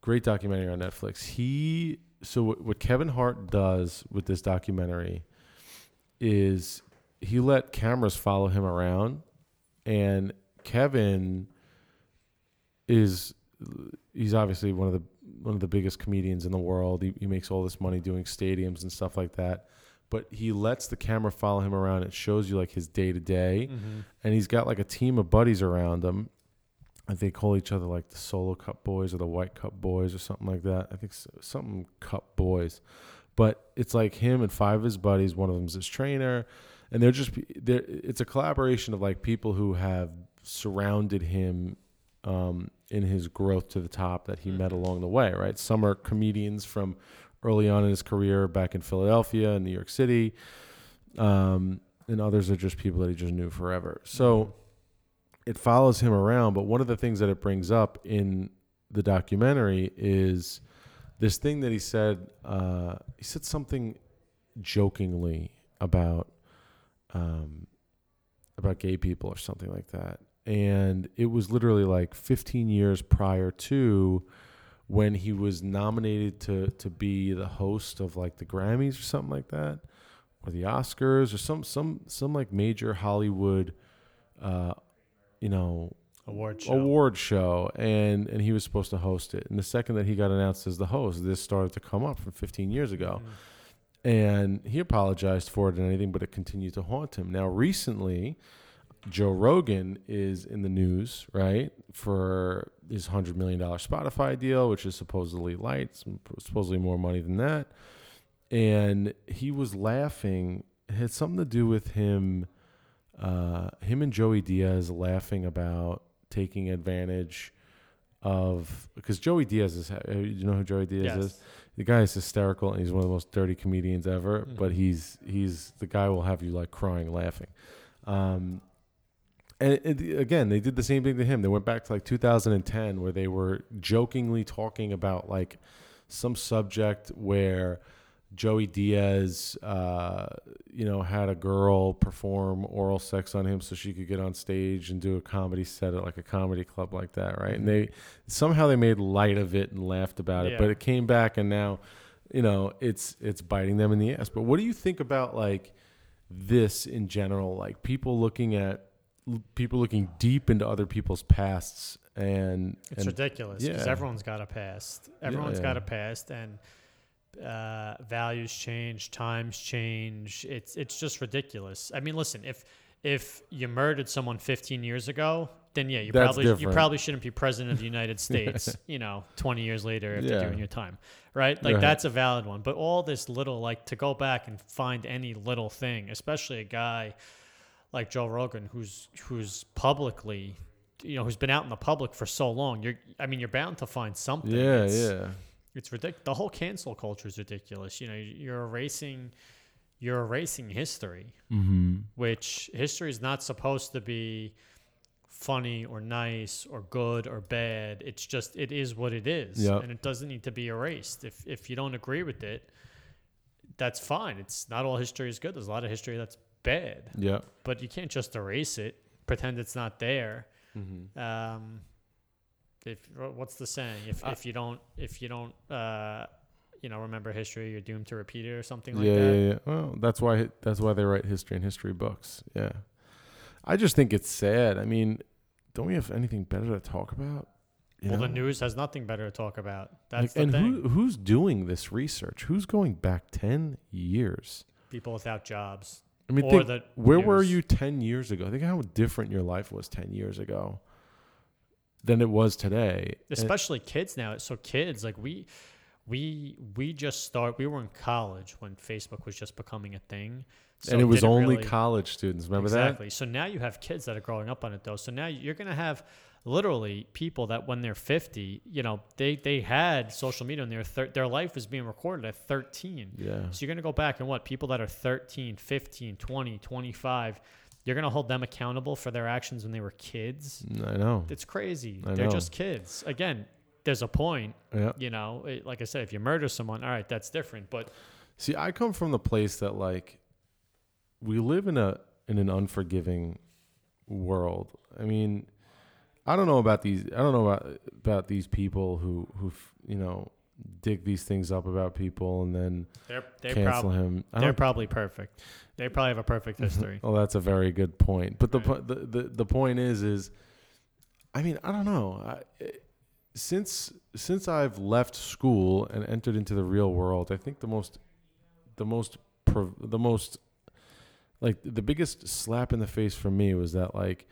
great documentary on Netflix. He so what, what Kevin Hart does with this documentary is he let cameras follow him around, and Kevin is he's obviously one of the one of the biggest comedians in the world. He, he makes all this money doing stadiums and stuff like that. But he lets the camera follow him around. It shows you like his day to day, and he's got like a team of buddies around him. I think they call each other like the Solo Cup Boys or the White Cup Boys or something like that. I think s- something Cup Boys, but it's like him and five of his buddies. One of them's his trainer, and they're just they're, it's a collaboration of like people who have surrounded him um, in his growth to the top that he met Mhm. along the way. Right, some are comedians from early on in his career back in Philadelphia and New York City, um, and others are just people that he just knew forever. So it follows him around. But one of the things that it brings up in the documentary is this thing that he said. Uh, he said something jokingly about um, about gay people or something like that, and it was literally like 15 years prior to when he was nominated to to be the host of like the Grammys or something like that, or the Oscars or some some some like major Hollywood. Uh, you know, award show. award show and and he was supposed to host it and the second that he got announced as the host this started to come up from 15 years ago Mhm. and he apologized for it and anything but it continued to haunt him now recently joe rogan is in the news right for his $100 million spotify deal which is supposedly light supposedly more money than that and he was laughing it had something to do with him uh, him and Joey Diaz laughing about taking advantage of because Joey Diaz is you know who Joey Diaz Yes. is the guy is hysterical and he's one of the most dirty comedians ever but Mhm. he's he's the guy will have you like crying laughing um and it, again they did the same thing to him they went back to like 2010 where they were jokingly talking about like some subject where Joey Diaz, uh, you know, had a girl perform oral sex on him so she could get on stage and do a comedy set at like a comedy club like that, right? And they somehow they made light of it and laughed about it, but it came back and now, you know, it's it's biting them in the ass. But what do you think about like this in general? Like people looking at people looking deep into other people's pasts and It's and ridiculous because yeah. everyone's got a past. Everyone's yeah. got a past, and uh, values change, times change. It's it's just ridiculous. I mean, listen, if if you murdered someone 15 years ago, then yeah, you That's probably you probably shouldn't be president of the United States. you know, 20 years later after Yeah. doing your time, right? Like Right. that's a valid one. But all this little, like to go back and find any little thing, especially a guy like Joe Rogan, who's who's publicly, you know, who's been out in the public for so long. You're, I mean, you're bound to find something. yeah, it's, yeah. It's ridiculous. The whole cancel culture is ridiculous. You know, you're erasing, you're erasing history, Mm-hmm. which history is not supposed to be funny or nice or good or bad. It's just it is what it is, Yep. and it doesn't need to be erased. If if you don't agree with it, that's fine. It's not all history is good. There's a lot of history that's bad Yeah. but you can't just erase it, pretend it's not there. Mm-hmm. Um, if what's the saying? If I- if you don't if you don't uh, you know remember history, you're doomed to repeat it or something like yeah, that. yeah, yeah. Well, that's why that's why they write history and history books. Yeah, I just think it's sad. I mean, don't we have anything better to talk about? You Well, the news has nothing better to talk about. Like, That's the and thing. who who's doing this research? Who's going back ten years? People without jobs. I mean, think, the where were news. you ten years ago? Think how different your life was ten years ago than it was today. And- especially kids now. So kids like we we we just start. We were in college when Facebook was just becoming a thing. So and it was only really- college students. Remember that? exactly. So now you have kids that are growing up on it though. So now you're gonna have literally people that when they're 50, you know, they they had social media and their thir- their life was being recorded at 13. Yeah. So you're gonna go back and what people that are 13, 15, 20, 25, you're gonna hold them accountable for their actions when they were kids. Mm, I know. It's crazy. I They're know. just kids. Again, there's a point. Yeah. You know, it, like I said, if you murder someone, all right, that's different. But See, I come from the place that like we live in a in an unforgiving world. I mean, I don't know about these. I don't know about about these people who who you know dig these things up about people and then they're they cancel probably him. I they're probably perfect. They probably have a perfect mm-hmm. history. Well, that's a very good point. But the Right. the, the the point is is, I mean, I don't know. I, since since I've left school and entered into the real world, I think the most the most prov- the most like the biggest slap in the face for me was that like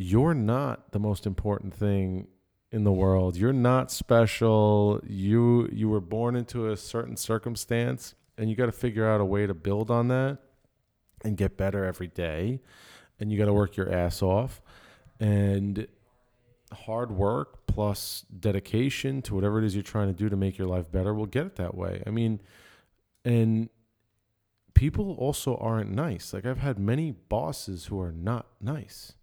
you're not the most important thing in the world. You're not special. You you were born into a certain circumstance and you got to figure out a way to build on that and get better every day. And you got to work your ass off and hard work plus dedication to whatever it is you're trying to do to make your life better will get it that way. I mean, and people also aren't nice. Like I've had many bosses who are not nice.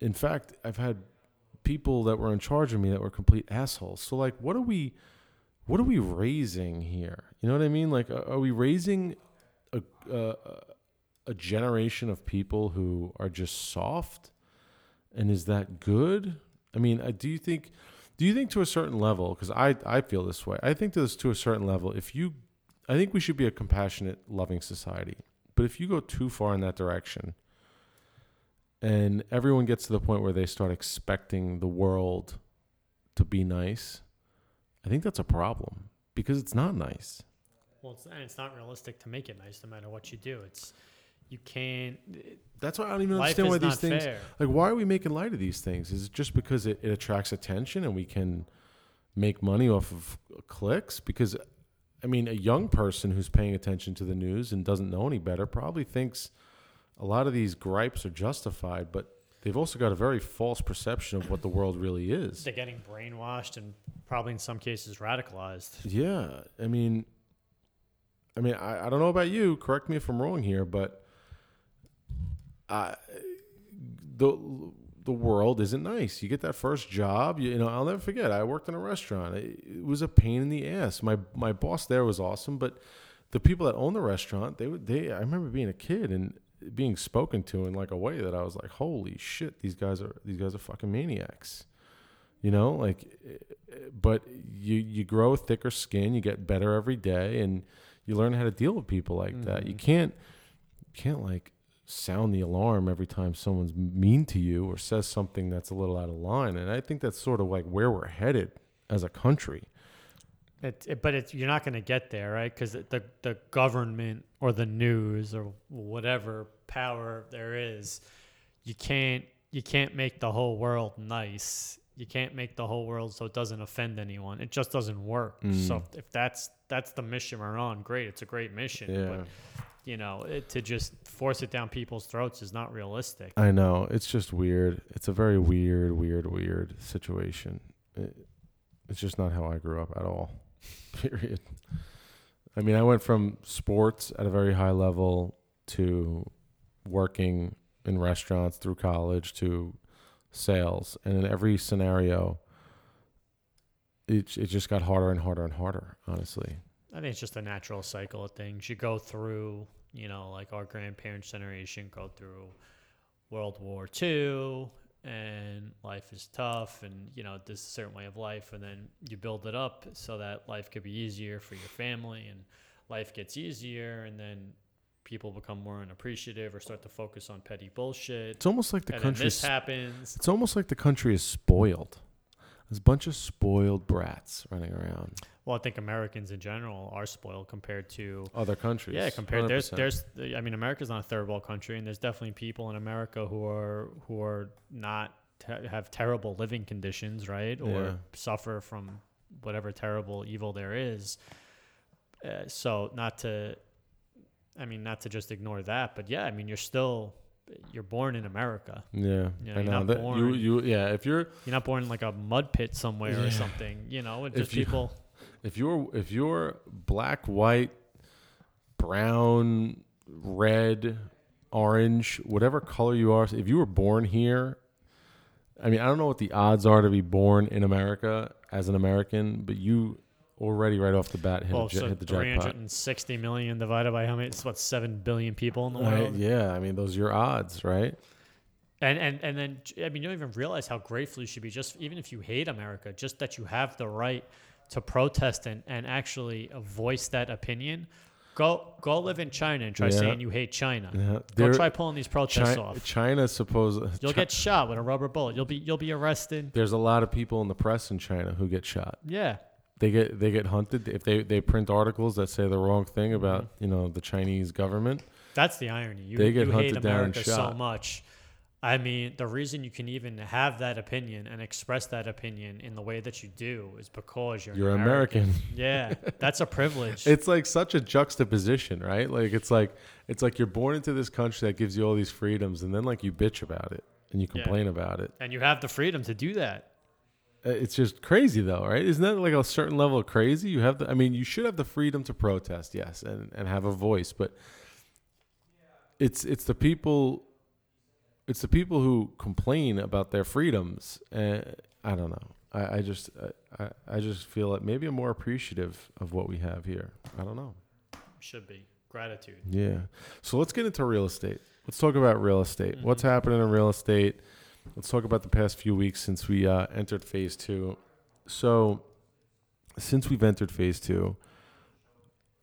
In fact, I've had people that were in charge of me that were complete assholes. So like what are we what are we raising here? You know what I mean? Like are we raising a a, a generation of people who are just soft? And is that good? I mean, uh, do you think do you think to a certain level because I I feel this way. I think this to a certain level if you I think we should be a compassionate, loving society. But if you go too far in that direction, and everyone gets to the point where they start expecting the world to be nice, I think that's a problem because it's not nice. Well, it's, and it's not realistic to make it nice no matter what you do. It's you can't. That's why I don't even understand why these things. Fair. Like, why are we making light of these things? Is it just because it, it attracts attention and we can make money off of clicks? Because I mean, a young person who's paying attention to the news and doesn't know any better probably thinks a lot of these gripes are justified, but they've also got a very false perception of what the world really is. They're getting brainwashed and probably in some cases radicalized. Yeah, I mean, I mean, I, I don't know about you. Correct me if I'm wrong here, but I the the world isn't nice. You get that first job, you, you, know, I'll never forget. I worked in a restaurant. It, it, was a pain in the ass. My my boss there was awesome, but the people that own the restaurant, they would they I remember being a kid and being spoken to in like a way that I was like, "Holy shit, these guys are these guys are fucking maniacs." You know, like but you you grow thicker skin, you get better every day and you learn how to deal with people like mm-hmm. that. You mm-hmm. can't you can't like sound the alarm every time someone's mean to you or says something that's a little out of line. And I think that's sort of like where we're headed as a country. It, it, but it's you're not going to get there, right? Because the the government or the news or whatever power there is, you can't you can't make the whole world nice. You can't make the whole world so it doesn't offend anyone. It just doesn't work. Mm. So if, if that's that's the mission we're on, great. It's a great mission. Yeah. But you know, it, to just force it down people's throats is not realistic. I know. It's just weird. It's a very weird, weird, weird situation. It, it's just not how I grew up at all. Period. I mean, I went from sports at a very high level to working in restaurants through college to sales. And in every scenario, it, it just got harder and harder and harder, honestly. I think it's just a natural cycle of things. You go through you know, like our grandparents' generation go through World War II and life is tough and, you know, this is a certain way of life. And then you build it up so that life could be easier for your family and life gets easier. And then people become more unappreciative or start to focus on petty bullshit. It's almost like the country. This happens. It's almost like the country is spoiled. There's a bunch of spoiled brats running around. Well, I think Americans in general are spoiled compared to other countries. Yeah, compared 100%. there's there's I mean America's not a third world country, and there's definitely people in America who are who are not te- have terrible living conditions, right, or yeah. suffer from whatever terrible evil there is. Uh, so not to, I mean, not to just ignore that, but yeah, I mean, you're still you're born in America. Yeah, you know, I know. That, born, you, you, yeah, if you're you're not born in like a mud pit somewhere yeah. or something, you know, it's just you, people. If you're if you're black, white, brown, red, orange, whatever color you are, if you were born here, I mean, I don't know what the odds are to be born in America as an American, but you already right off the bat hit, well, a, so hit the jackpot. 360 million divided by how many? It's what seven billion people in the world. yeah, I mean those are your odds, right? And and and then I mean you don't even realize how grateful you should be. Just even if you hate America, just that you have the right to protest and, and actually voice that opinion. Go go live in China and try yeah. saying you hate China. Yeah. Go try pulling these protests China, off. China suppose you'll get shot with a rubber bullet. You'll be you'll be arrested. There's a lot of people in the press in China who get shot. Yeah, they get they get hunted if they they print articles that say the wrong thing about Mm-hmm. you know the Chinese government. That's the irony. You, They get you hate hunted down and America so much. I mean, the reason you can even have that opinion and express that opinion in the way that you do is because you're, You're American. Yeah, that's a privilege. It's like such a juxtaposition, right? Like it's like it's like you're born into this country that gives you all these freedoms, and then like you bitch about it and you Yeah. complain about it. and you have the freedom to do that. Uh, It's just crazy, though, right? Isn't that like a certain level of crazy? You have the, I mean, you should have the freedom to protest, yes, and, and have a voice, but it's it's the people, it's the people who complain about their freedoms. and I don't know. I, I just I, I- I just feel that maybe I'm more appreciative of what we have here. I don't know. Should be gratitude. Yeah. So let's get into real estate. Let's talk about real estate. What's happening in real estate? Let's talk about the past few weeks since we uh, entered phase two. So, since we've entered phase two,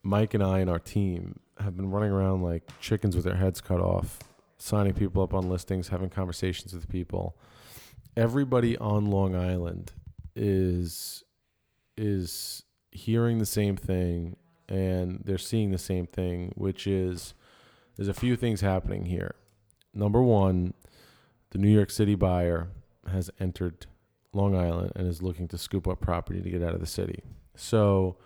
Mike and I and our team have been running around like chickens with their heads cut off, signing people up on listings, having conversations with people. Everybody on Long Island is is hearing the same thing and they're seeing the same thing, which is there's a few things happening here. Number one, the New York City buyer has entered Long Island and is looking to scoop up property to get out of the city. So,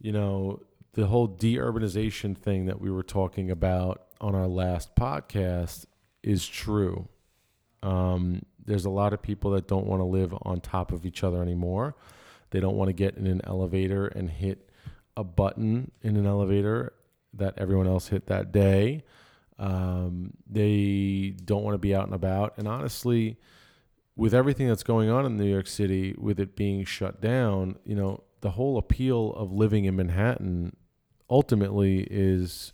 you know, the whole deurbanization thing that we were talking about on our last podcast is true. Um, there's a lot of people that don't want to live on top of each other anymore. They don't want to get in an elevator and hit a button in an elevator that everyone else hit that day. Um, they don't want to be out and about. And honestly, with everything that's going on in New York City, with it being shut down, you know, the whole appeal of living in Manhattan ultimately is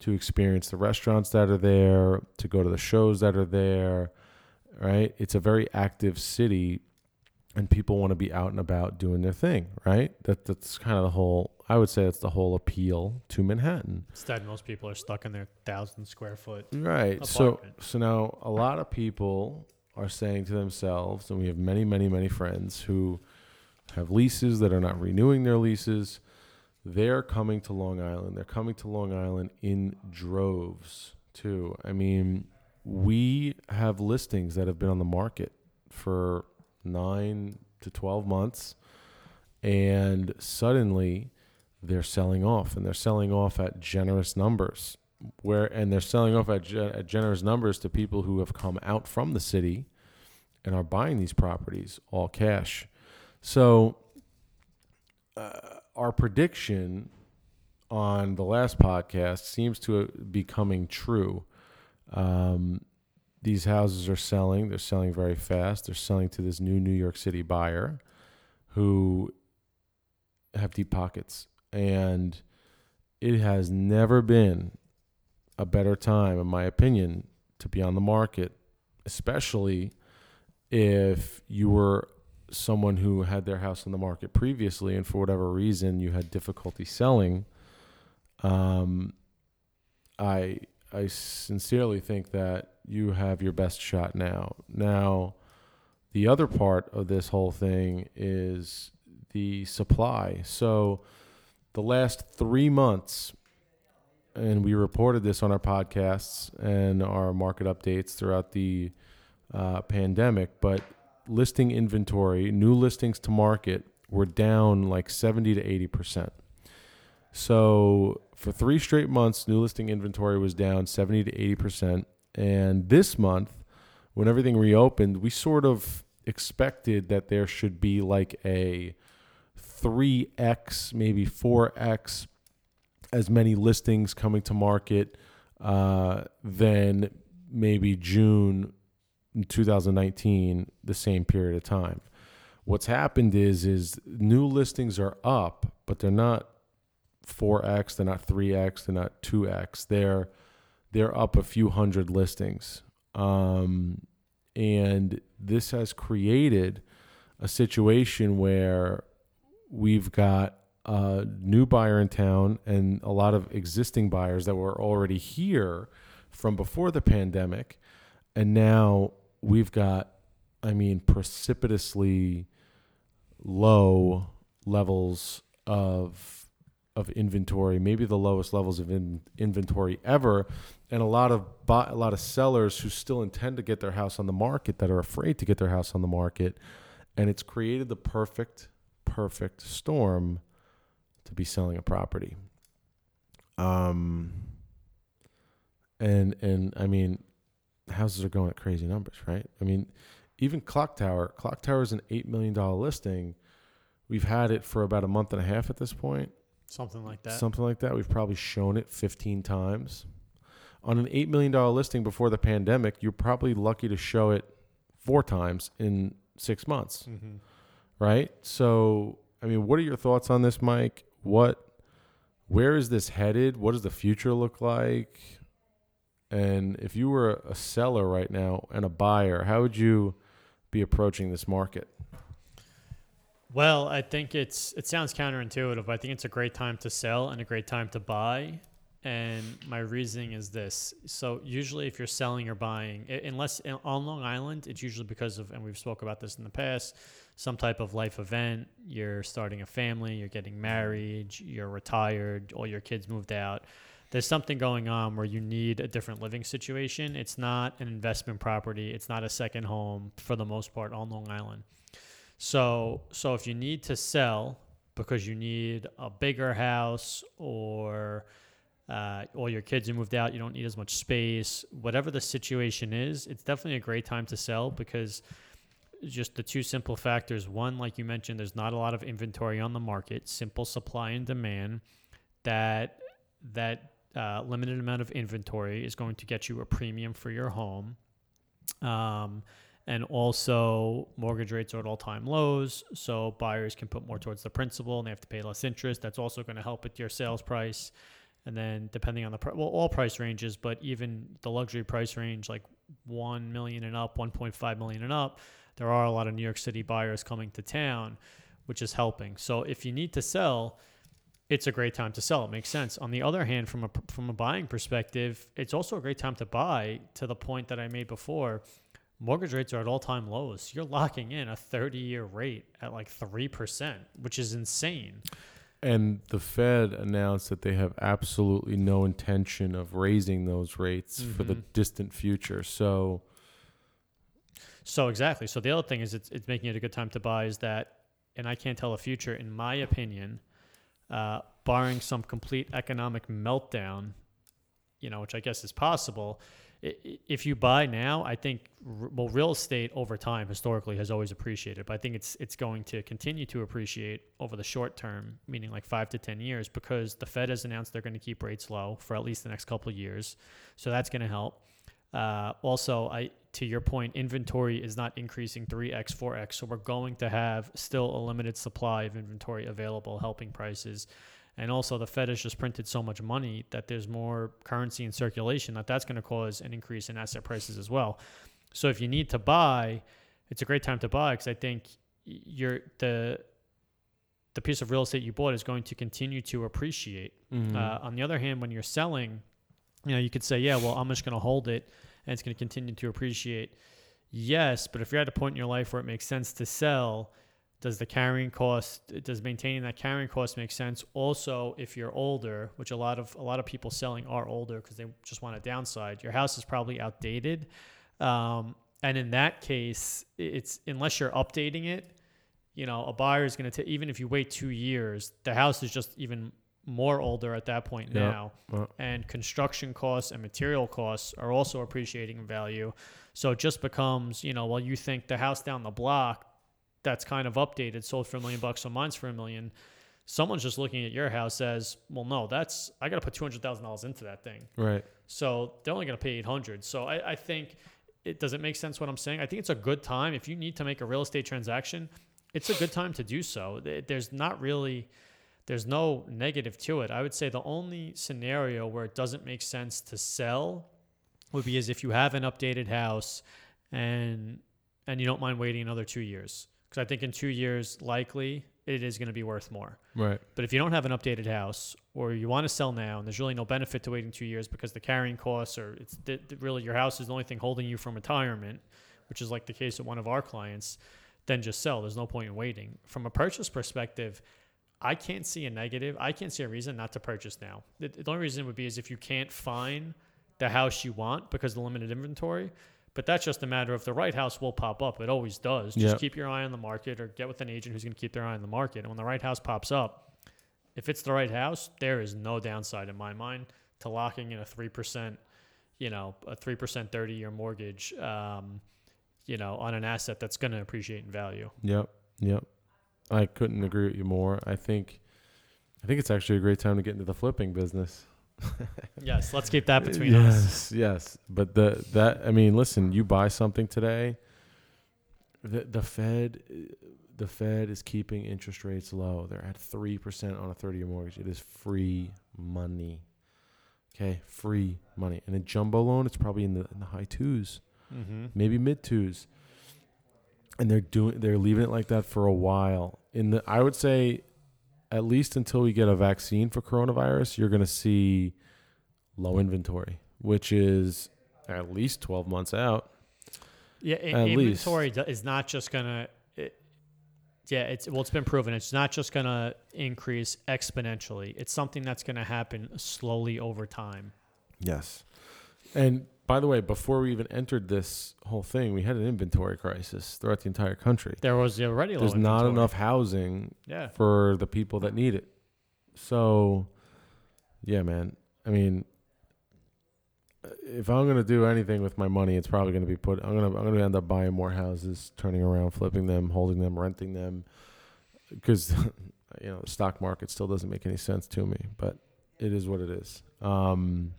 to experience the restaurants that are there, to go to the shows that are there, right? It's a very active city and people want to be out and about doing their thing, right? That that's kind of the whole I would say that's the whole appeal to Manhattan. Instead, most people are stuck in their thousand square foot. Right. So so now a lot of people are saying to themselves, and we have many, many, many friends who have leases that are not renewing their leases. They're coming to Long Island. They're coming to Long Island in droves too. I mean, we have listings that have been on the market for nine to twelve months, and suddenly they're selling off, and they're selling off at generous numbers where and they're selling off at, at generous numbers to people who have come out from the city and are buying these properties all cash. So uh, our prediction on the last podcast seems to be coming true. Um, these houses are selling. They're selling very fast. They're selling to this new New York City buyer who have deep pockets. And it has never been a better time, in my opinion, to be on the market, especially if you were someone who had their house on the market previously and for whatever reason you had difficulty selling. Um, I I sincerely think that you have your best shot now. Now, the other part of this whole thing is the supply. So, the last three months, and we reported this on our podcasts and our market updates throughout the uh, pandemic, but listing inventory, new listings to market, were down like 70 to 80 percent. So for three straight months, new listing inventory was down 70 to 80 percent. And this month, when everything reopened, we sort of expected that there should be like a 3x, maybe 4x as many listings coming to market uh, than maybe June 2019, the same period of time. What's happened is is new listings are up, but they're not 4x, they're not 3x, they're not 2x. They're they're up a few hundred listings. Um, and this has created a situation where we've got a new buyer in town and a lot of existing buyers that were already here from before the pandemic. And now we've got, I mean, precipitously low levels of of inventory, maybe the lowest levels of in, inventory ever, and a lot of buy, a lot of sellers who still intend to get their house on the market that are afraid to get their house on the market, and it's created the perfect perfect storm to be selling a property. Um and and I mean houses are going at crazy numbers, right? I mean, even Clock Tower, Clock Tower is an 8 million dollar listing. We've had it for about a month and a half at this point. Something like that. Something like that. We've probably shown it 15 times. On an $8 million listing before the pandemic, you're probably lucky to show it four times in six months, mm-hmm. right? So, I mean, what are your thoughts on this, Mike? What, where is this headed? What does the future look like? And if you were a seller right now and a buyer, how would you be approaching this market? Well, I think it's it sounds counterintuitive. I think it's a great time to sell and a great time to buy. And my reasoning is this. So usually if you're selling or buying, unless uh, on Long Island, it's usually because of and we've spoke about this in the past, some type of life event, you're starting a family, you're getting married, you're retired, all your kids moved out. There's something going on where you need a different living situation. It's not an investment property, it's not a second home for the most part on Long Island. So so if you need to sell because you need a bigger house or uh, or your kids have moved out, you don't need as much space, whatever the situation is, it's definitely a great time to sell because just the two simple factors. One, like you mentioned, there's not a lot of inventory on the market, simple supply and demand. That that uh, limited amount of inventory is going to get you a premium for your home. Um, and also mortgage rates are at all-time lows so buyers can put more towards the principal and they have to pay less interest that's also going to help with your sales price and then depending on the well all price ranges but even the luxury price range like 1 million and up 1.5 million and up there are a lot of new york city buyers coming to town which is helping so if you need to sell it's a great time to sell. It makes sense. On the other hand, from a from a buying perspective, it's also a great time to buy. To the point that I made before, mortgage rates are at all time lows. You're locking in a 30 year rate at like 3%, which is insane. And the Fed announced that they have absolutely no intention of raising those rates mm-hmm. for the mm-hmm. distant future. So, so exactly. So the other thing is it's, it's making it a good time to buy is that, and I can't tell the future, in my opinion, uh, barring some complete economic meltdown, you know, which I guess is possible, if you buy now, I think well, real estate over time historically has always appreciated, but I think it's it's going to continue to appreciate over the short term, meaning like five to ten years, because the Fed has announced they're going to keep rates low for at least the next couple of years, so that's going to help. Uh, also, I to your point, inventory is not increasing 3x, 4x, so we're going to have still a limited supply of inventory available, helping prices. And also, the Fed has just printed so much money that there's more currency in circulation that that's going to cause an increase in asset prices as well. So, if you need to buy, it's a great time to buy because I think you're the the piece of real estate you bought is going to continue to appreciate. Mm-hmm. Uh, on the other hand, when you're selling, you know, you could say, yeah, well, I'm just going to hold it and it's going to continue to appreciate. Yes, but if you're at a point in your life where it makes sense to sell, does the carrying cost does maintaining that carrying cost make sense? Also if you're older which a lot of a lot of people selling are older because they just want a downside your house is probably outdated. Um, and in that case it's unless you're updating it you know a buyer is going to take even if you wait two years the house is just even more older at that point now. and construction costs and material costs are also appreciating in value. So it just becomes you know well you think the house down the block that's kind of updated, sold for a million bucks, so mine's for a million. Someone's just looking at your house says, well, no, that's I got to put two hundred thousand dollars into that thing. Right. So they're only going to pay eight hundred. So I, I think it does it make sense what I'm saying. I think it's a good time if you need to make a real estate transaction. It's a good time to do so. There's not really there's no negative to it. I would say the only scenario where it doesn't make sense to sell would be as if you have an updated house and and you don't mind waiting another two years because I think in two years, likely it is going to be worth more. Right. But if you don't have an updated house or you want to sell now and there's really no benefit to waiting two years because the carrying costs or it's really your house is the only thing holding you from retirement, which is like the case of one of our clients, then just sell. There's no point in waiting. From a purchase perspective, I can't see a negative. I can't see a reason not to purchase now. The, the only reason would be is if you can't find the house you want because of the limited inventory. But that's just a matter of the right house will pop up. It always does. Just Yep. keep your eye on the market or get with an agent who's going to keep their eye on the market. And when the right house pops up, if it's the right house, there is no downside in my mind to locking in a 3%, you know, a 3% 30 year mortgage, um, you know, on an asset that's going to appreciate in value. Yep, yep. I couldn't agree with you more. I think, I think it's actually a great time to get into the flipping business. Yes, let's keep that between us. yes, yes. But the that I mean, listen, you buy something today. The the Fed, the Fed is keeping interest rates low. They're at three percent on a thirty-year mortgage. It is free money. Okay, free money. And a jumbo loan, it's probably in the in the high twos, Mm-hmm. maybe mid twos. And they're doing they're leaving it like that for a while. In the I would say at least until we get a vaccine for coronavirus, you're going to see low inventory, which is at least 12 months out. Yeah, At inventory do- is not just gonna. Yeah, it's well, it's been proven. It's not just gonna increase exponentially. It's something that's gonna happen slowly over time. Yes. And by the way, before we even entered this whole thing, we had an inventory crisis throughout the entire country. There was already There's not inventory. enough housing Yeah, for the people that need it. So, yeah, man. I mean, if I'm gonna do anything with my money, it's probably gonna be put. I'm gonna I'm gonna end up buying more houses, turning around, flipping them, holding them, renting them, because you know the stock market still doesn't make any sense to me. But it is what it is. Um,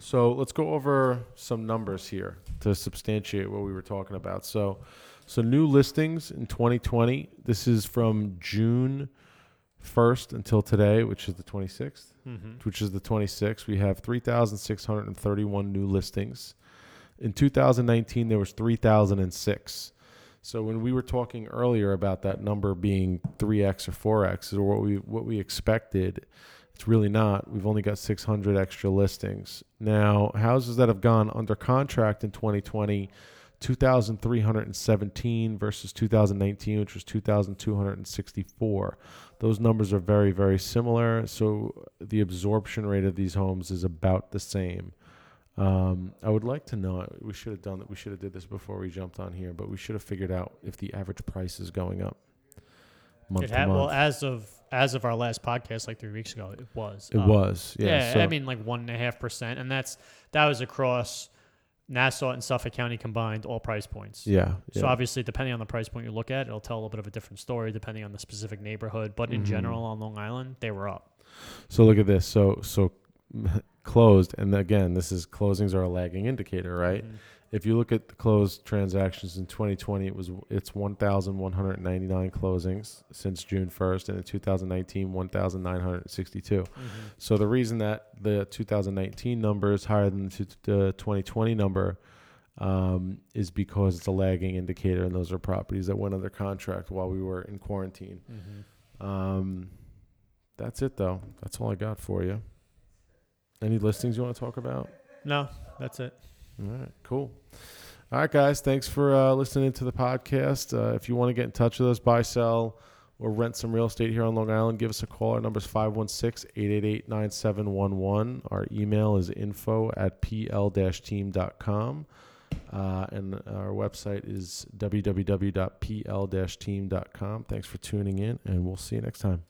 so let's go over some numbers here to substantiate what we were talking about. So, so new listings in 2020. This is from June 1st until today, which is the 26th. mm-hmm. Which is the 26th. We have 3,631 new listings. In 2019, there was 3,006. So when we were talking earlier about that number being 3x or 4x, or what we what we expected, it's really not. We've only got 600 extra listings. Now, houses that have gone under contract in 2020, 2,317 versus 2019, which was 2,264. Those numbers are very, very similar. So the absorption rate of these homes is about the same. Um, I would like to know. We should have done that. We should have did this before we jumped on here, but we should have figured out if the average price is going up month It had month. well as of as of our last podcast, like three weeks ago, it was. it up. was, yeah. Yeah, so- I mean like one and a half percent, and that's that was across Nassau and Suffolk County combined, all price points. yeah, So obviously, depending on the price point you look at, it'll tell a little bit of a different story depending on the specific neighborhood. But in Mhm. general, on Long Island, they were up. So look at this. So so closed, and again, this is closings are a lagging indicator, right? Mhm. If you look at the closed transactions in 2020, it was it's 1,199 closings since June 1st, and in 2019, 1,962. Mhm. So the reason that the 2019 number is higher than the 2020 number um, is because it's a lagging indicator, and those are properties that went under contract while we were in quarantine. Mhm. Um, that's it, though. That's all I got for you. Any listings you want to talk about? No, that's it. All right, cool. All right, guys. Thanks for uh, listening to the podcast. Uh, if you want to get in touch with us, buy, sell, or rent some real estate here on Long Island, give us a call. Our number is 516 888 9711. Our email is info at pl-team.com. Uh, and our website is www.pl-team.com. Thanks for tuning in, and we'll see you next time.